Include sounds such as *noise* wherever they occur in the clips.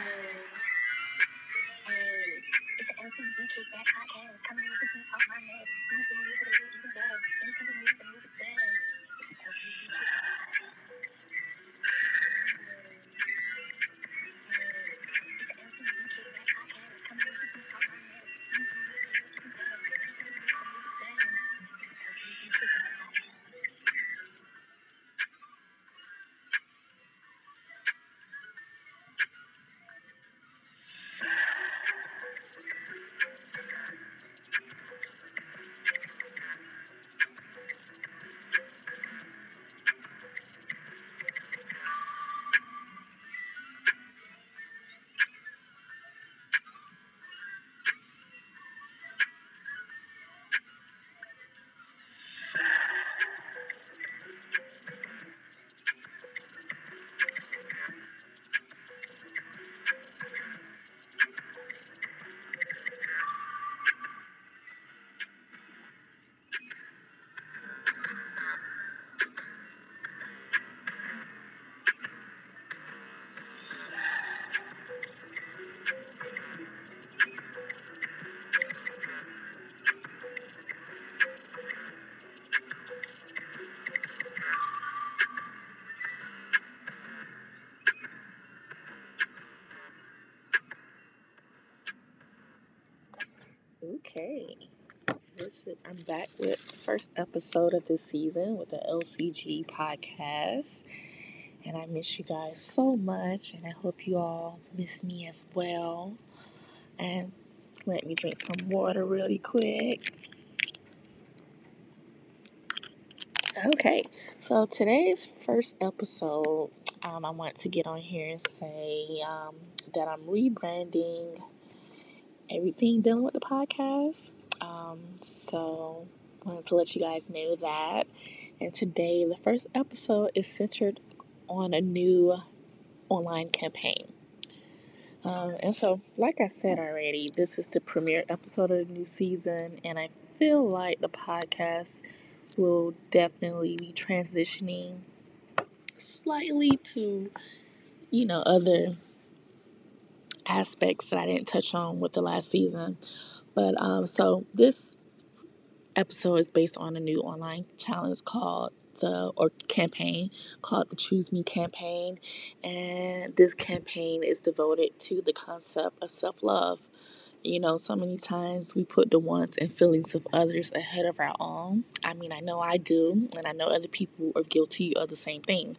It's the LCG Kickback Podcast. Come and listen to me talk my mess. Anything new to the beat, you can jazz. Anything new, the music bends. Okay. This is, I'm back with first episode of this season with the LCG podcast. And I miss you guys so much and I hope you all miss me as well. And let me drink some water really quick. Okay, so today's first episode, um, I want to get on here and say um, that I'm rebranding everything dealing with the podcast. Um, so wanted to let you guys know that. And today, the first episode is centered on a new online campaign. Um, and so, like I said already, this is the premiere episode of the new season, and I feel like the podcast will definitely be transitioning slightly to, you know, other aspects that I didn't touch on with the last season. But um, so this episode is based on a new online challenge called the or campaign called the Choose Me campaign, and this campaign is devoted to the concept of self love. You know, so many times we put the wants and feelings of others ahead of our own. I mean, I know I do, and I know other people are guilty of the same thing.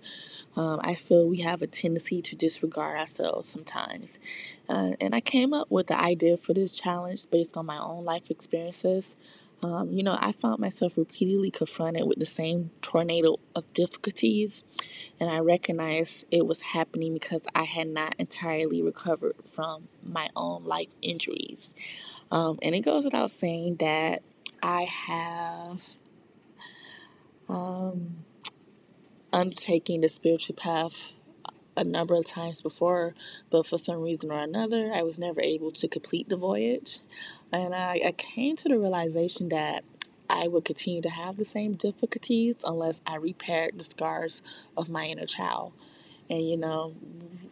Um, I feel we have a tendency to disregard ourselves sometimes. Uh, and I came up with the idea for this challenge based on my own life experiences. Um, you know, I found myself repeatedly confronted with the same tornado of difficulties, and I recognized it was happening because I had not entirely recovered from my own life injuries. Um, and it goes without saying that I have um, undertaken the spiritual path a number of times before, but for some reason or another, I was never able to complete the voyage. And I, I came to the realization that I would continue to have the same difficulties unless I repaired the scars of my inner child. And you know,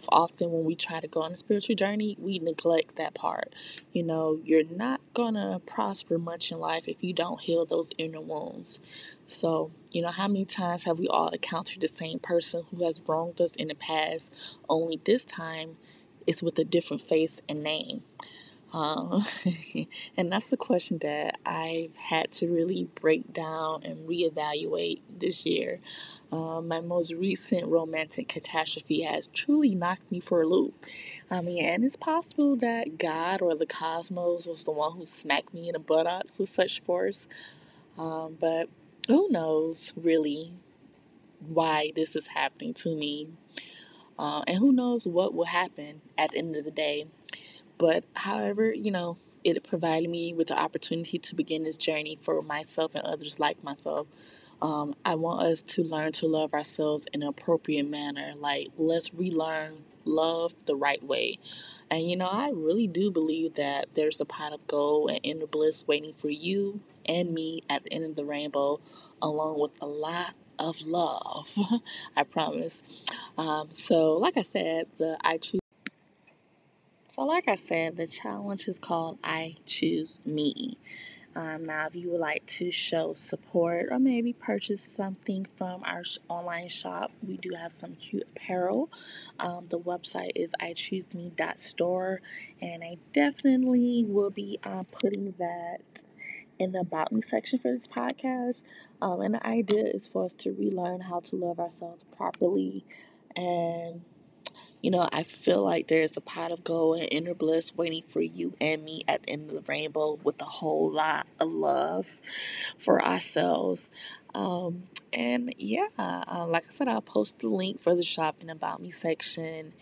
often when we try to go on a spiritual journey, we neglect that part. You know, you're not gonna prosper much in life if you don't heal those inner wounds. So, you know, how many times have we all encountered the same person who has wronged us in the past, only this time it's with a different face and name? Um, *laughs* and that's the question that I've had to really break down and reevaluate this year. Um, my most recent romantic catastrophe has truly knocked me for a loop. I mean, and it's possible that God or the cosmos was the one who smacked me in the buttocks with such force. Um, but who knows really why this is happening to me? Uh, and who knows what will happen at the end of the day. But however, you know, it provided me with the opportunity to begin this journey for myself and others like myself. Um, I want us to learn to love ourselves in an appropriate manner. Like, let's relearn love the right way. And you know, I really do believe that there's a pot of gold and inner bliss waiting for you and me at the end of the rainbow, along with a lot of love. *laughs* I promise. Um, so, like I said, the I choose So, like I said, the challenge is called I Choose Me. Um, now, if you would like to show support or maybe purchase something from our sh- online shop, we do have some cute apparel. Um, the website is ichooseme.store, and I definitely will be uh, putting that in the About Me section for this podcast. Um, and the idea is for us to relearn how to love ourselves properly and you know, I feel like there's a pot of gold and inner bliss waiting for you and me at the end of the rainbow with a whole lot of love for ourselves. Um, and yeah, um, like I said, I'll post the link for the shopping about me section.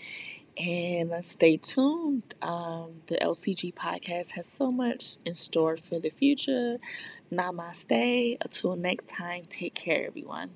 And uh, stay tuned. Um, the LCG podcast has so much in store for the future. Namaste. Until next time, take care, everyone.